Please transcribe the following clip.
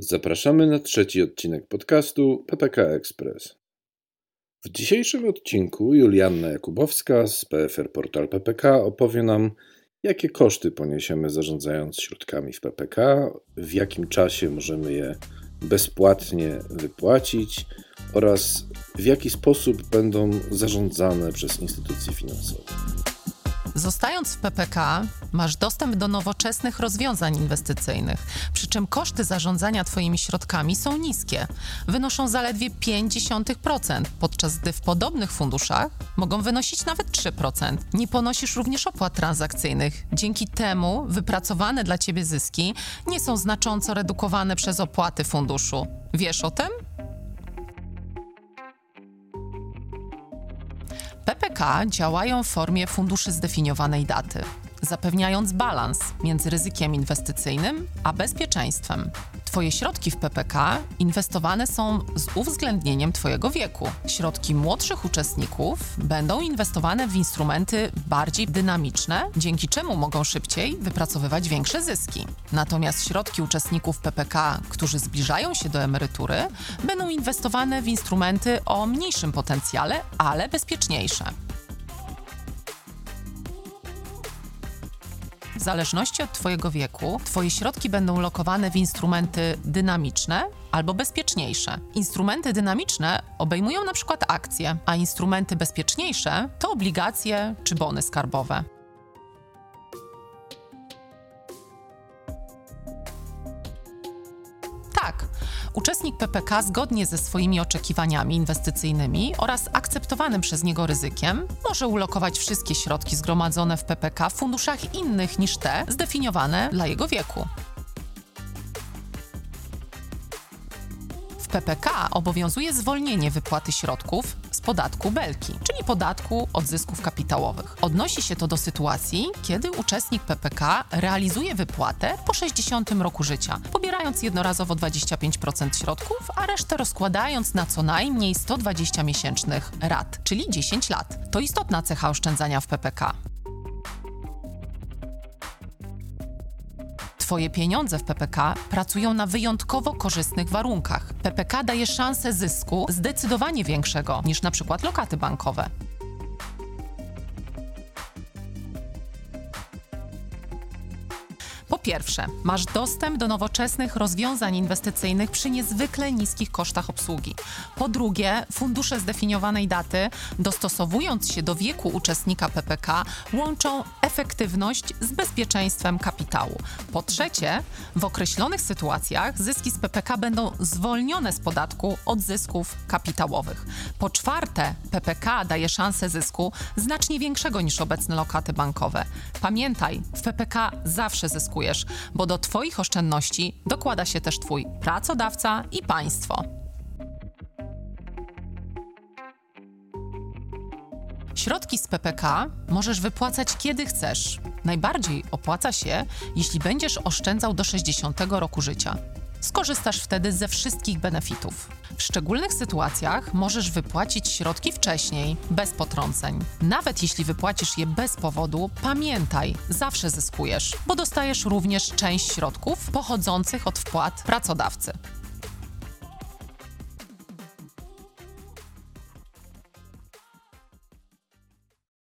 Zapraszamy na trzeci odcinek podcastu PPK Express. W dzisiejszym odcinku Julianna Jakubowska z PFR Portal PPK opowie nam, jakie koszty poniesiemy zarządzając środkami w PPK, w jakim czasie możemy je bezpłatnie wypłacić oraz w jaki sposób będą zarządzane przez instytucje finansowe. Zostając w PPK, masz dostęp do nowoczesnych rozwiązań inwestycyjnych, przy czym koszty zarządzania Twoimi środkami są niskie. Wynoszą zaledwie 0,5%, podczas gdy w podobnych funduszach mogą wynosić nawet 3%. Nie ponosisz również opłat transakcyjnych. Dzięki temu wypracowane dla Ciebie zyski nie są znacząco redukowane przez opłaty funduszu. Wiesz o tym? PPK działają w formie funduszy zdefiniowanej daty, zapewniając balans między ryzykiem inwestycyjnym a bezpieczeństwem. Twoje środki w PPK inwestowane są z uwzględnieniem Twojego wieku. Środki młodszych uczestników będą inwestowane w instrumenty bardziej dynamiczne, dzięki czemu mogą szybciej wypracowywać większe zyski. Natomiast środki uczestników PPK, którzy zbliżają się do emerytury, będą inwestowane w instrumenty o mniejszym potencjale, ale bezpieczniejsze. W zależności od Twojego wieku, Twoje środki będą lokowane w instrumenty dynamiczne albo bezpieczniejsze. Instrumenty dynamiczne obejmują na przykład akcje, a instrumenty bezpieczniejsze to obligacje czy bony skarbowe. Tak, uczestnik PPK zgodnie ze swoimi oczekiwaniami inwestycyjnymi oraz akceptowanym przez niego ryzykiem może ulokować wszystkie środki zgromadzone w PPK w funduszach innych niż te zdefiniowane dla jego wieku. W PPK obowiązuje zwolnienie wypłaty środków z podatku belki, czyli podatku od zysków kapitałowych. Odnosi się to do sytuacji, kiedy uczestnik PPK realizuje wypłatę po 60 roku życia, pobierając jednorazowo 25% środków, a resztę rozkładając na co najmniej 120 miesięcznych rat, czyli 10 lat. To istotna cecha oszczędzania w PPK. Twoje pieniądze w PPK pracują na wyjątkowo korzystnych warunkach. PPK daje szansę zysku zdecydowanie większego niż na przykład lokaty bankowe. Po pierwsze, masz dostęp do nowoczesnych rozwiązań inwestycyjnych przy niezwykle niskich kosztach obsługi. Po drugie, fundusze zdefiniowanej daty, dostosowując się do wieku uczestnika PPK, łączą efektywność z bezpieczeństwem kapitału. Po trzecie, w określonych sytuacjach zyski z PPK będą zwolnione z podatku od zysków kapitałowych. Po czwarte, PPK daje szansę zysku znacznie większego niż obecne lokaty bankowe. Pamiętaj, w PPK zawsze zyskujesz bo do Twoich oszczędności dokłada się też Twój pracodawca i państwo. Środki z PPK możesz wypłacać kiedy chcesz. Najbardziej opłaca się, jeśli będziesz oszczędzał do 60 roku życia. Skorzystasz wtedy ze wszystkich benefitów. W szczególnych sytuacjach możesz wypłacić środki wcześniej, bez potrąceń. Nawet jeśli wypłacisz je bez powodu, pamiętaj, zawsze zyskujesz, bo dostajesz również część środków pochodzących od wpłat pracodawcy.